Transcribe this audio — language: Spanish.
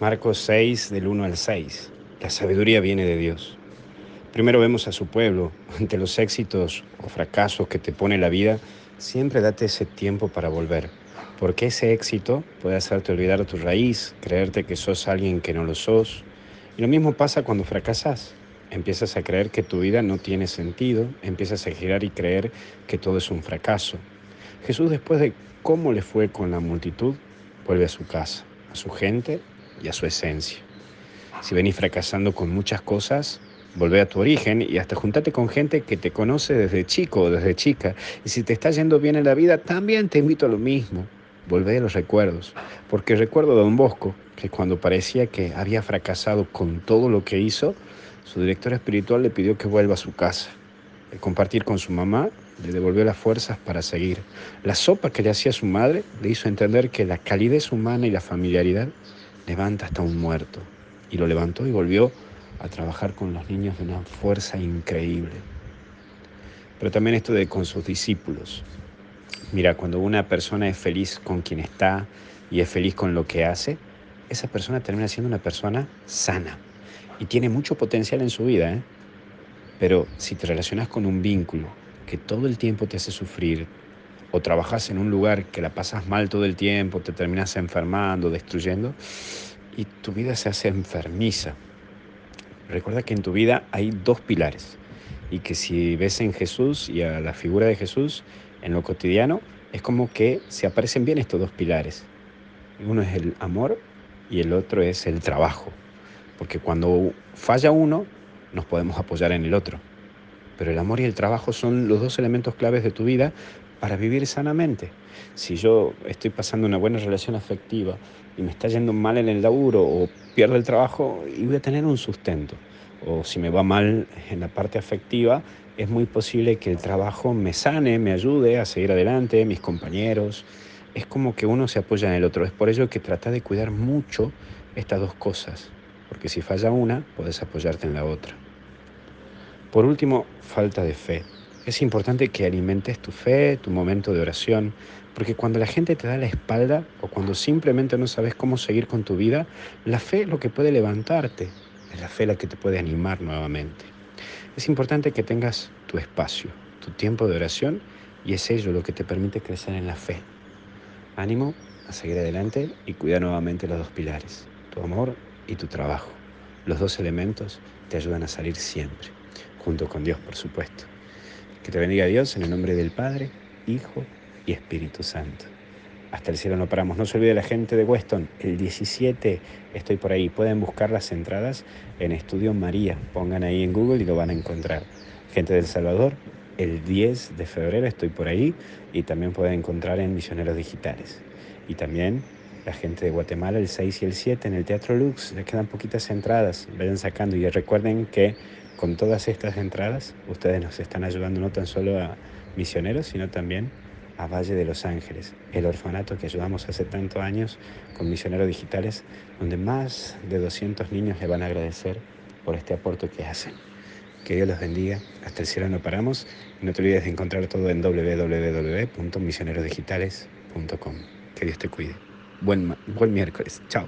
Marcos 6 del 1 al 6. La sabiduría viene de Dios. Primero vemos a su pueblo. Ante los éxitos o fracasos que te pone la vida, siempre date ese tiempo para volver. Porque ese éxito puede hacerte olvidar tu raíz, creerte que sos alguien que no lo sos. Y lo mismo pasa cuando fracasas. Empiezas a creer que tu vida no tiene sentido, empiezas a girar y creer que todo es un fracaso. Jesús después de cómo le fue con la multitud, vuelve a su casa, a su gente y a su esencia. Si venís fracasando con muchas cosas, volvé a tu origen y hasta juntate con gente que te conoce desde chico o desde chica. Y si te está yendo bien en la vida, también te invito a lo mismo. Volvé a los recuerdos. Porque recuerdo a Don Bosco que cuando parecía que había fracasado con todo lo que hizo, su director espiritual le pidió que vuelva a su casa. El compartir con su mamá le devolvió las fuerzas para seguir. La sopa que le hacía su madre le hizo entender que la calidez humana y la familiaridad levanta hasta un muerto. Y lo levantó y volvió a trabajar con los niños de una fuerza increíble. Pero también esto de con sus discípulos. Mira, cuando una persona es feliz con quien está y es feliz con lo que hace, esa persona termina siendo una persona sana y tiene mucho potencial en su vida. ¿eh? Pero si te relacionas con un vínculo que todo el tiempo te hace sufrir, o trabajas en un lugar que la pasas mal todo el tiempo, te terminas enfermando, destruyendo, y tu vida se hace enfermiza. Recuerda que en tu vida hay dos pilares, y que si ves en Jesús y a la figura de Jesús en lo cotidiano, es como que se aparecen bien estos dos pilares. Uno es el amor y el otro es el trabajo, porque cuando falla uno, nos podemos apoyar en el otro. Pero el amor y el trabajo son los dos elementos claves de tu vida para vivir sanamente. Si yo estoy pasando una buena relación afectiva y me está yendo mal en el laburo o pierdo el trabajo, y voy a tener un sustento. O si me va mal en la parte afectiva, es muy posible que el trabajo me sane, me ayude a seguir adelante, mis compañeros. Es como que uno se apoya en el otro. Es por ello que trata de cuidar mucho estas dos cosas, porque si falla una, puedes apoyarte en la otra. Por último, falta de fe. Es importante que alimentes tu fe, tu momento de oración, porque cuando la gente te da la espalda o cuando simplemente no sabes cómo seguir con tu vida, la fe es lo que puede levantarte, es la fe la que te puede animar nuevamente. Es importante que tengas tu espacio, tu tiempo de oración y es ello lo que te permite crecer en la fe. Ánimo a seguir adelante y cuida nuevamente los dos pilares, tu amor y tu trabajo. Los dos elementos te ayudan a salir siempre junto con Dios, por supuesto. Que te bendiga Dios en el nombre del Padre, Hijo y Espíritu Santo. Hasta el cielo no paramos. No se olvide la gente de Weston. El 17 estoy por ahí. Pueden buscar las entradas en Estudio María. Pongan ahí en Google y lo van a encontrar. Gente del Salvador, el 10 de febrero estoy por ahí y también pueden encontrar en Misioneros Digitales. Y también la gente de Guatemala el 6 y el 7 en el Teatro Lux. Les quedan poquitas entradas. Vayan sacando y recuerden que con todas estas entradas, ustedes nos están ayudando no tan solo a misioneros, sino también a Valle de los Ángeles, el orfanato que ayudamos hace tantos años con misioneros digitales, donde más de 200 niños le van a agradecer por este aporte que hacen. Que Dios los bendiga. Hasta el cielo no paramos. No te olvides de encontrar todo en www.misionerosdigitales.com. Que Dios te cuide. Buen miércoles. Chao.